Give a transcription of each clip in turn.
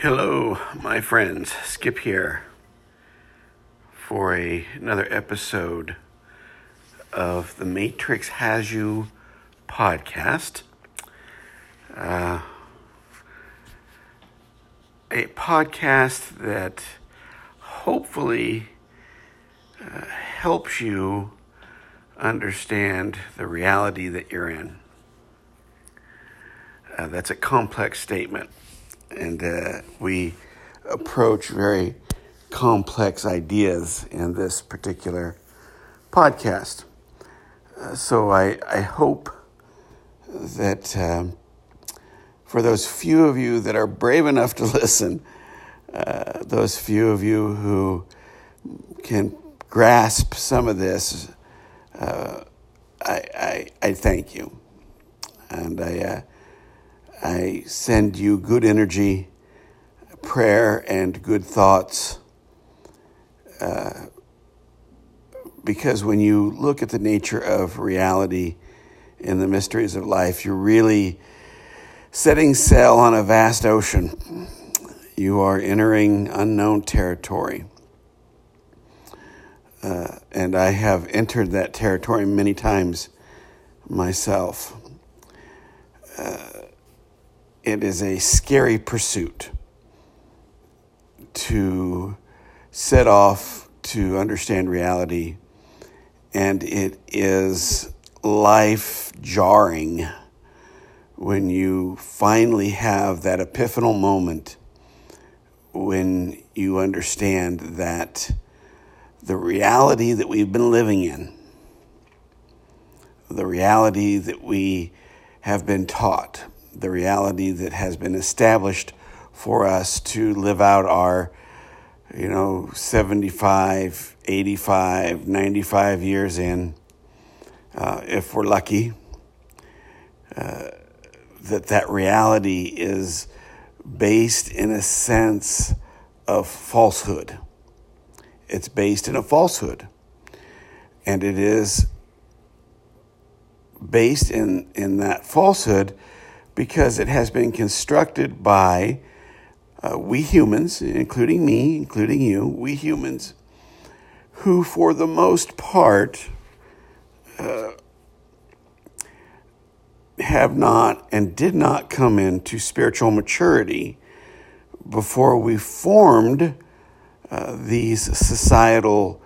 Hello, my friends. Skip here for a, another episode of the Matrix Has You podcast. Uh, a podcast that hopefully uh, helps you understand the reality that you're in. Uh, that's a complex statement, and uh, we approach very complex ideas in this particular podcast. Uh, so I, I hope that um, for those few of you that are brave enough to listen, uh, those few of you who can grasp some of this, uh, I, I, I thank you. And I, uh, I send you good energy, prayer, and good thoughts. Uh, because when you look at the nature of reality in the mysteries of life, you're really setting sail on a vast ocean. You are entering unknown territory. Uh, and I have entered that territory many times myself. Uh, it is a scary pursuit to set off to understand reality, and it is life jarring when you finally have that epiphanal moment when you understand that the reality that we've been living in, the reality that we have been taught, the reality that has been established for us to live out our, you know, 75, 85, 95 years in, uh, if we're lucky, uh, that that reality is based in a sense of falsehood. It's based in a falsehood. And it is based in, in that falsehood because it has been constructed by uh, we humans, including me, including you, we humans, who for the most part uh, have not and did not come into spiritual maturity before we formed uh, these societal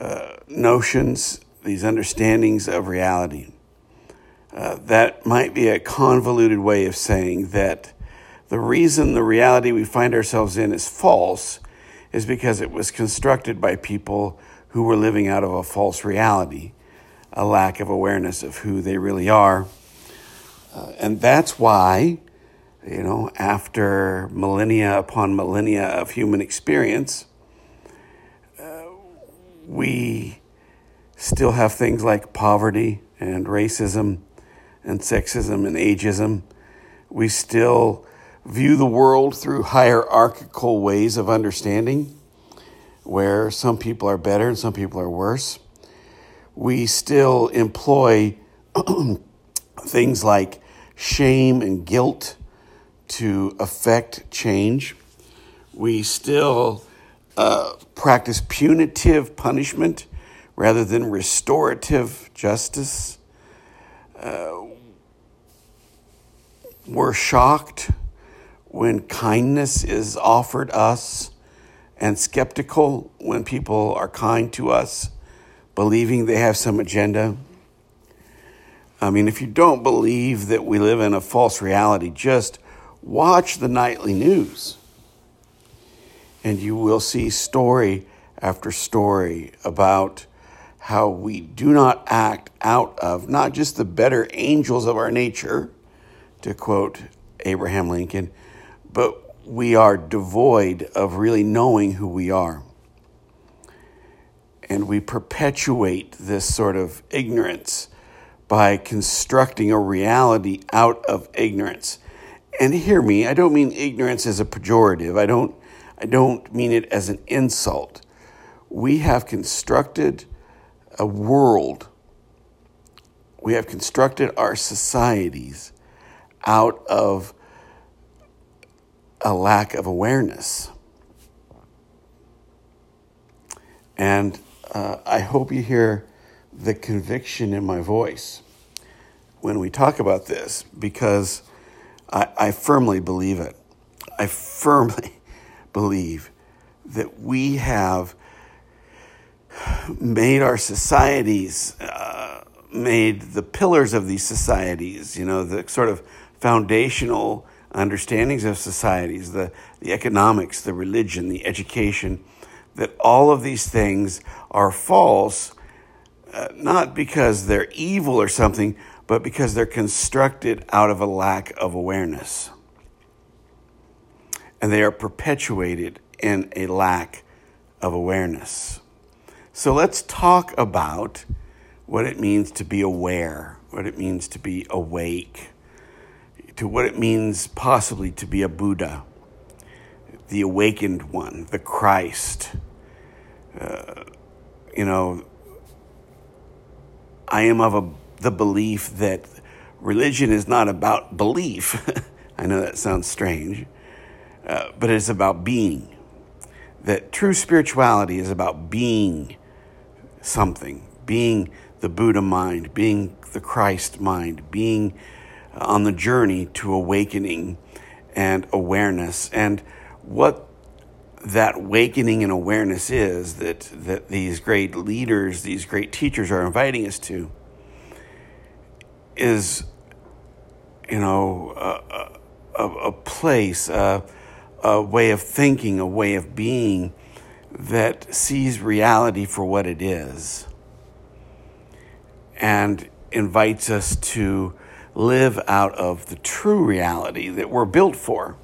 uh, notions, these understandings of reality. Uh, that might be a convoluted way of saying that the reason the reality we find ourselves in is false is because it was constructed by people who were living out of a false reality, a lack of awareness of who they really are. Uh, and that's why, you know, after millennia upon millennia of human experience, uh, we still have things like poverty and racism and sexism and ageism. We still view the world through hierarchical ways of understanding, where some people are better and some people are worse. We still employ things like shame and guilt to affect change. We still uh, practice punitive punishment rather than restorative justice. Uh, we're shocked when kindness is offered us and skeptical when people are kind to us, believing they have some agenda. I mean, if you don't believe that we live in a false reality, just watch the nightly news and you will see story after story about how we do not act out of not just the better angels of our nature to quote Abraham Lincoln, but we are devoid of really knowing who we are. And we perpetuate this sort of ignorance by constructing a reality out of ignorance. And hear me, I don't mean ignorance as a pejorative. I don't I don't mean it as an insult. We have constructed a world. We have constructed our societies out of a lack of awareness. And uh, I hope you hear the conviction in my voice when we talk about this because I, I firmly believe it. I firmly believe that we have made our societies, uh, made the pillars of these societies, you know, the sort of foundational understandings of societies, the, the economics, the religion, the education, that all of these things are false, uh, not because they're evil or something, but because they're constructed out of a lack of awareness. And they are perpetuated in a lack of awareness. So let's talk about what it means to be aware, what it means to be awake, to what it means possibly to be a Buddha, the awakened one, the Christ. Uh, you know, I am of a, the belief that religion is not about belief. I know that sounds strange, uh, but it's about being. That true spirituality is about being something, being the Buddha mind, being the Christ mind, being on the journey to awakening and awareness. And what that awakening and awareness is that, that these great leaders, these great teachers are inviting us to is, you know, a, a, a place, a, a way of thinking, a way of being that sees reality for what it is and invites us to live out of the true reality that we're built for.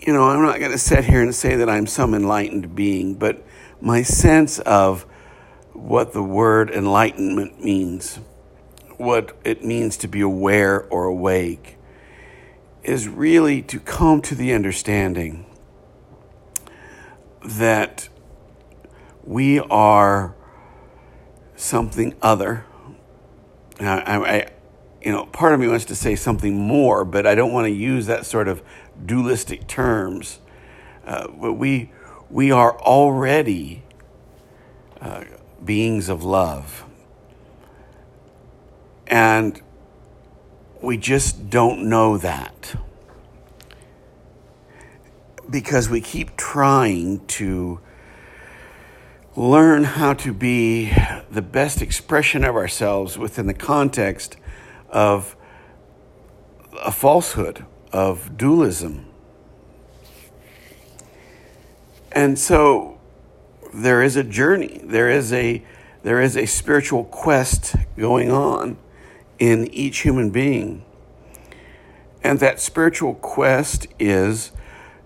You know, I'm not going to sit here and say that I'm some enlightened being, but my sense of what the word enlightenment means, what it means to be aware or awake, is really to come to the understanding that we are something other. I, I, you know, part of me wants to say something more, but I don't want to use that sort of dualistic terms. Uh, but we we are already uh, beings of love, and we just don't know that because we keep trying to learn how to be the best expression of ourselves within the context of a falsehood, of dualism. And so there is a journey, there is a, there is a spiritual quest going on in each human being. And that spiritual quest is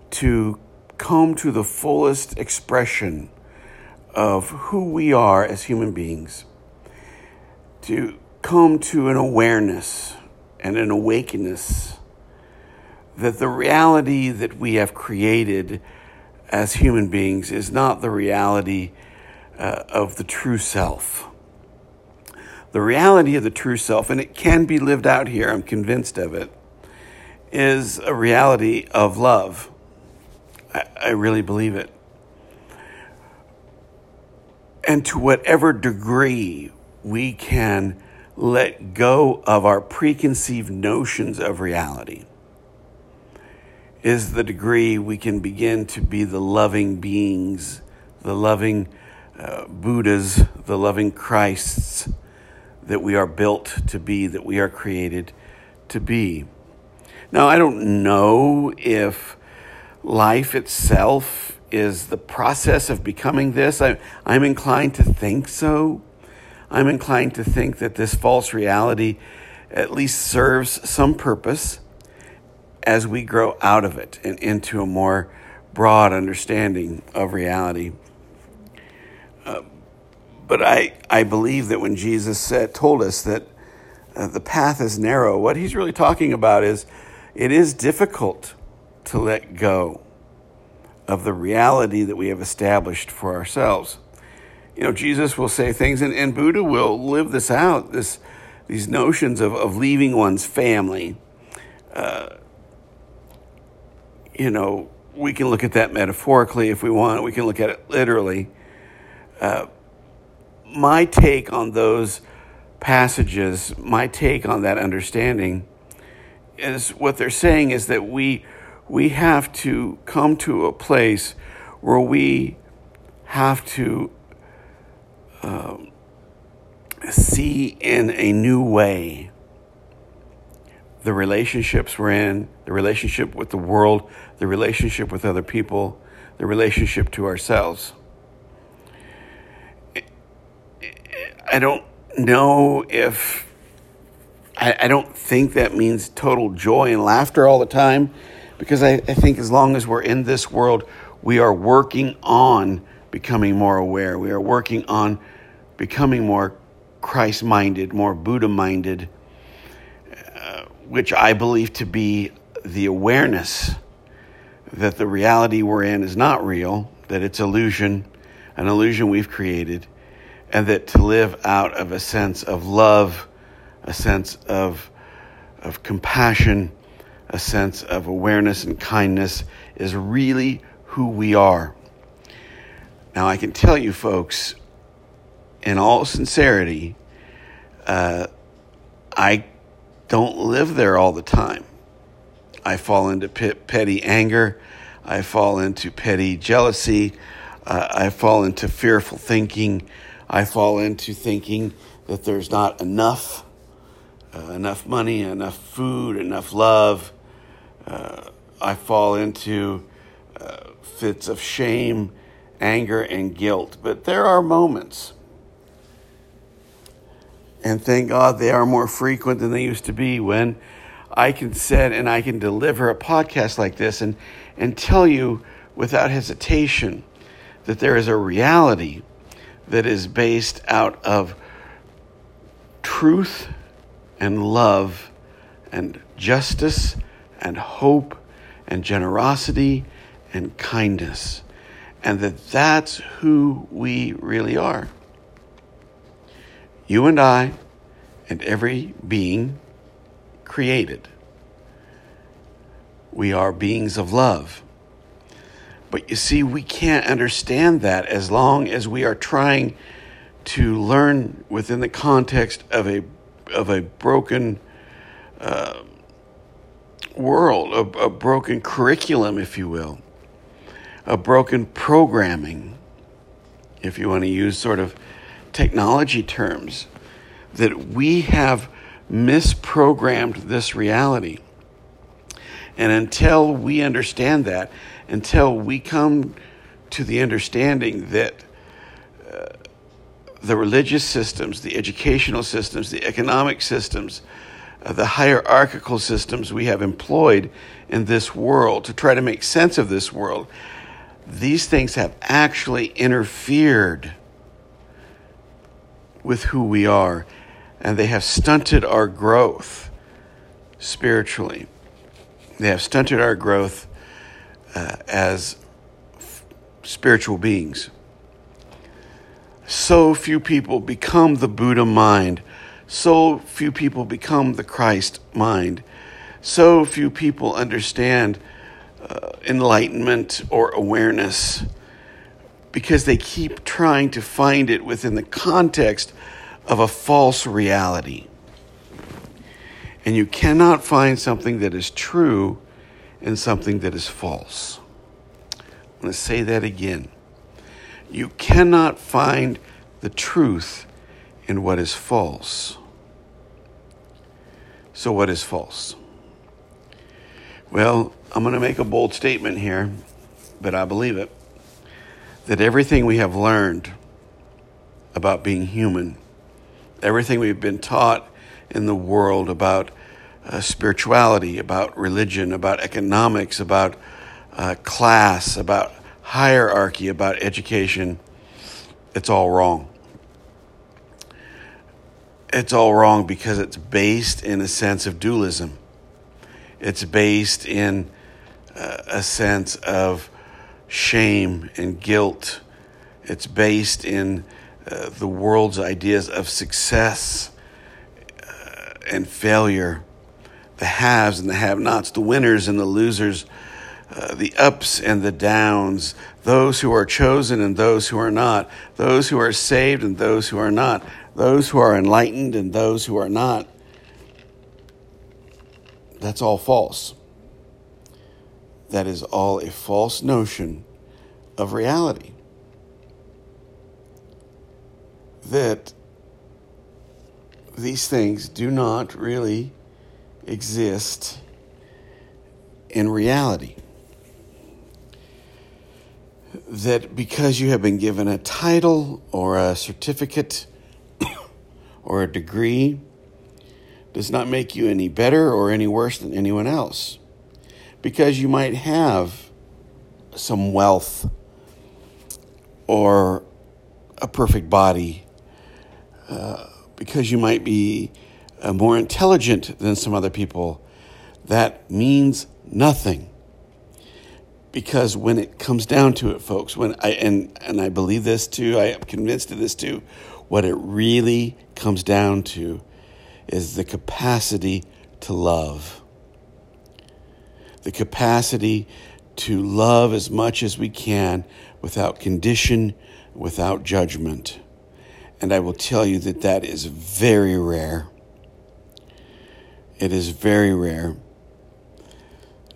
to come to the fullest expression of who we are as human beings, to come to an awareness and an awakeness that the reality that we have created as human beings is not the reality uh, of the true self. The reality of the true self, and it can be lived out here, I'm convinced of it, is a reality of love I, I really believe it. And to whatever degree we can let go of our preconceived notions of reality is the degree we can begin to be the loving beings, the loving uh, Buddhas, the loving Christs that we are built to be, that we are created to be. Now, I don't know if life itself is the process of becoming this. I, I'm inclined to think so. I'm inclined to think that this false reality at least serves some purpose as we grow out of it and into a more broad understanding of reality. Uh, but I, I believe that when Jesus said, told us that uh, the path is narrow, what he's really talking about is it is difficult to let go of the reality that we have established for ourselves. You know, Jesus will say things, and, and Buddha will live this out this, these notions of, of leaving one's family, uh, you know, we can look at that metaphorically if we want, we can look at it literally. Uh, my take on those passages, my take on that understanding is what they're saying is that we we have to come to a place where we have to um, see in a new way the relationships we're in, the relationship with the world, the relationship with other people, the relationship to ourselves. I don't know if, I, I don't think that means total joy and laughter all the time, because I, I think as long as we're in this world, we are working on becoming more aware. We are working on becoming more Christ minded, more Buddha minded, uh, which I believe to be the awareness that the reality we're in is not real, that it's illusion, an illusion we've created, and that to live out of a sense of love, a sense of, of compassion, a sense of awareness and kindness is really who we are. Now, I can tell you, folks, in all sincerity, uh, I don't live there all the time. I fall into petty anger. I fall into petty jealousy. Uh, I fall into fearful thinking. I fall into thinking that there's not enough, uh, enough money, enough food, enough love. Uh, I fall into uh, fits of shame anger, and guilt. But there are moments, and thank God they are more frequent than they used to be, when I can sit and I can deliver a podcast like this and, and tell you without hesitation that there is a reality that is based out of truth and love and justice and hope and generosity and kindness and that that's who we really are. You and I, and every being created. We are beings of love. But you see, we can't understand that as long as we are trying to learn within the context of a of a broken uh, world, a, a broken curriculum, if you will a broken programming, if you want to use sort of technology terms, that we have misprogrammed this reality. And until we understand that, until we come to the understanding that uh, the religious systems, the educational systems, the economic systems, the hierarchical systems we have employed in this world to try to make sense of this world these things have actually interfered with who we are, and they have stunted our growth spiritually. They have stunted our growth uh, as f- spiritual beings. So few people become the Buddha mind. So few people become the Christ mind. So few people understand uh, enlightenment or awareness because they keep trying to find it within the context of a false reality. And you cannot find something that is true in something that is false. I'm going to say that again. You cannot find the truth in what is false. So, what is false? Well, I'm going to make a bold statement here, but I believe it that everything we have learned about being human, everything we've been taught in the world about uh, spirituality, about religion, about economics, about uh, class, about hierarchy, about education, it's all wrong. It's all wrong because it's based in a sense of dualism. It's based in uh, a sense of shame and guilt. It's based in uh, the world's ideas of success uh, and failure, the haves and the have nots, the winners and the losers, uh, the ups and the downs, those who are chosen and those who are not, those who are saved and those who are not, those who are enlightened and those who are not. That's all false. That is all a false notion of reality. That these things do not really exist in reality. That because you have been given a title or a certificate or a degree does not make you any better or any worse than anyone else. Because you might have some wealth or a perfect body, uh, because you might be uh, more intelligent than some other people, that means nothing. Because when it comes down to it, folks, when I and and I believe this too, I am convinced of this too, what it really comes down to is the capacity to love. The capacity to love as much as we can without condition, without judgment. And I will tell you that that is very rare. It is very rare.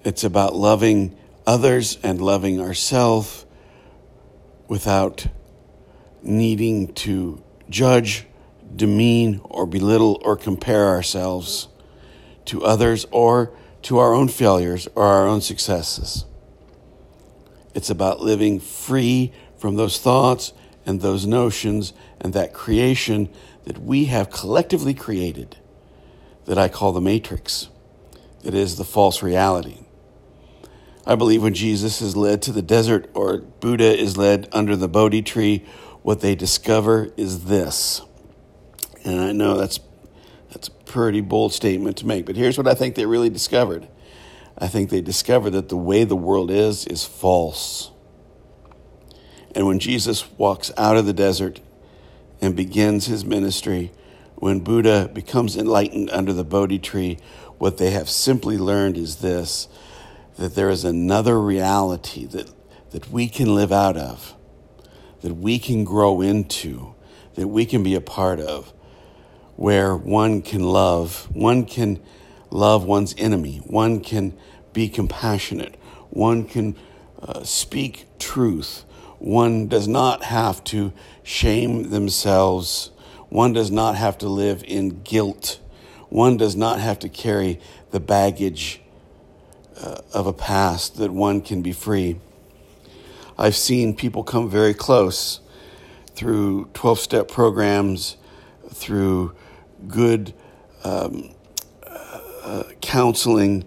It's about loving others and loving ourselves without needing to judge, demean, or belittle or compare ourselves to others or to our own failures or our own successes. It's about living free from those thoughts and those notions and that creation that we have collectively created that I call the matrix, that is the false reality. I believe when Jesus is led to the desert or Buddha is led under the Bodhi tree, what they discover is this. And I know that's that's a pretty bold statement to make, but here's what I think they really discovered. I think they discovered that the way the world is is false. And when Jesus walks out of the desert and begins his ministry, when Buddha becomes enlightened under the Bodhi tree, what they have simply learned is this that there is another reality that, that we can live out of, that we can grow into, that we can be a part of, where one can love, one can love one's enemy, one can be compassionate, one can uh, speak truth, one does not have to shame themselves. One does not have to live in guilt. One does not have to carry the baggage uh, of a past that one can be free. I've seen people come very close through 12 step programs, through good um, uh, counseling.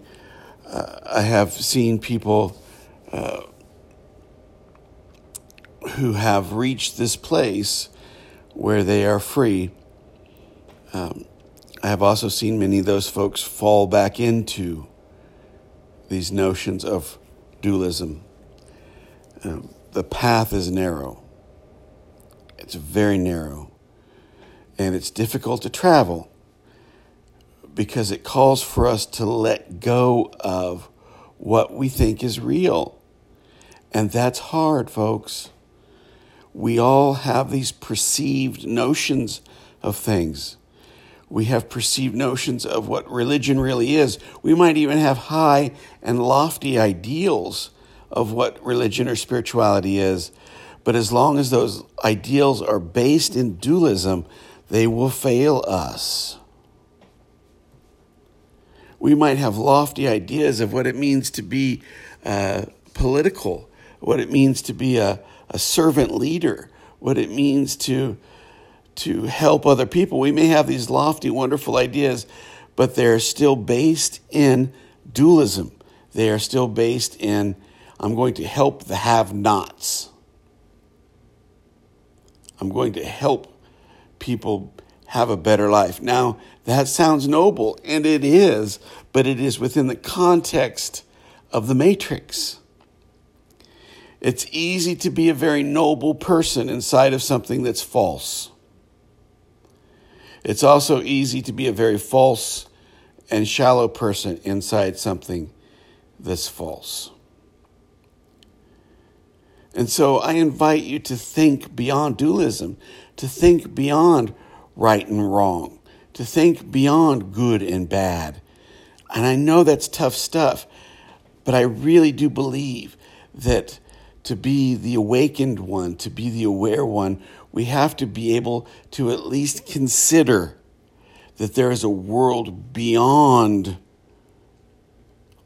Uh, I have seen people uh, who have reached this place where they are free. Um, I have also seen many of those folks fall back into these notions of dualism. Um, the path is narrow, it's very narrow, and it's difficult to travel because it calls for us to let go of what we think is real. And that's hard, folks we all have these perceived notions of things. We have perceived notions of what religion really is. We might even have high and lofty ideals of what religion or spirituality is. But as long as those ideals are based in dualism, they will fail us. We might have lofty ideas of what it means to be uh, political, what it means to be a, a servant leader, what it means to, to help other people. We may have these lofty, wonderful ideas, but they're still based in dualism. They are still based in, I'm going to help the have nots. I'm going to help people have a better life. Now, that sounds noble, and it is, but it is within the context of the matrix. It's easy to be a very noble person inside of something that's false. It's also easy to be a very false and shallow person inside something that's false. And so I invite you to think beyond dualism, to think beyond right and wrong, to think beyond good and bad. And I know that's tough stuff, but I really do believe that to be the awakened one, to be the aware one, we have to be able to at least consider that there is a world beyond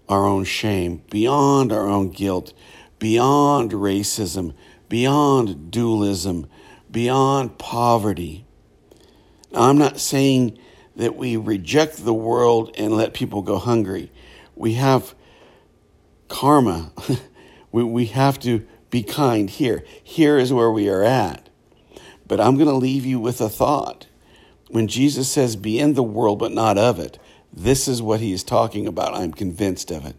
our own shame, beyond our own guilt, beyond racism, beyond dualism, beyond poverty. Now, I'm not saying that we reject the world and let people go hungry. We have karma. we, we have to be kind here. Here is where we are at. But I'm going to leave you with a thought. When Jesus says, be in the world, but not of it, this is what he is talking about. I'm convinced of it.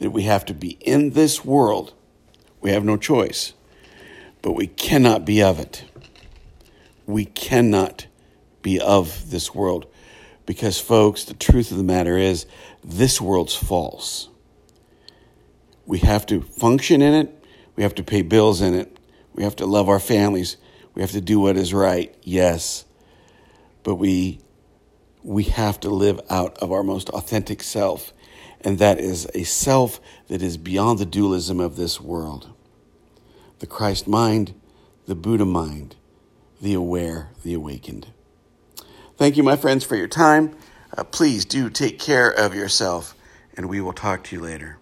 That we have to be in this world. We have no choice, but we cannot be of it. We cannot be of this world. Because, folks, the truth of the matter is, this world's false. We have to function in it, we have to pay bills in it, we have to love our families, we have to do what is right, yes. But we, we have to live out of our most authentic self, and that is a self that is beyond the dualism of this world. The Christ mind, the Buddha mind, the aware, the awakened. Thank you, my friends, for your time. Uh, please do take care of yourself, and we will talk to you later.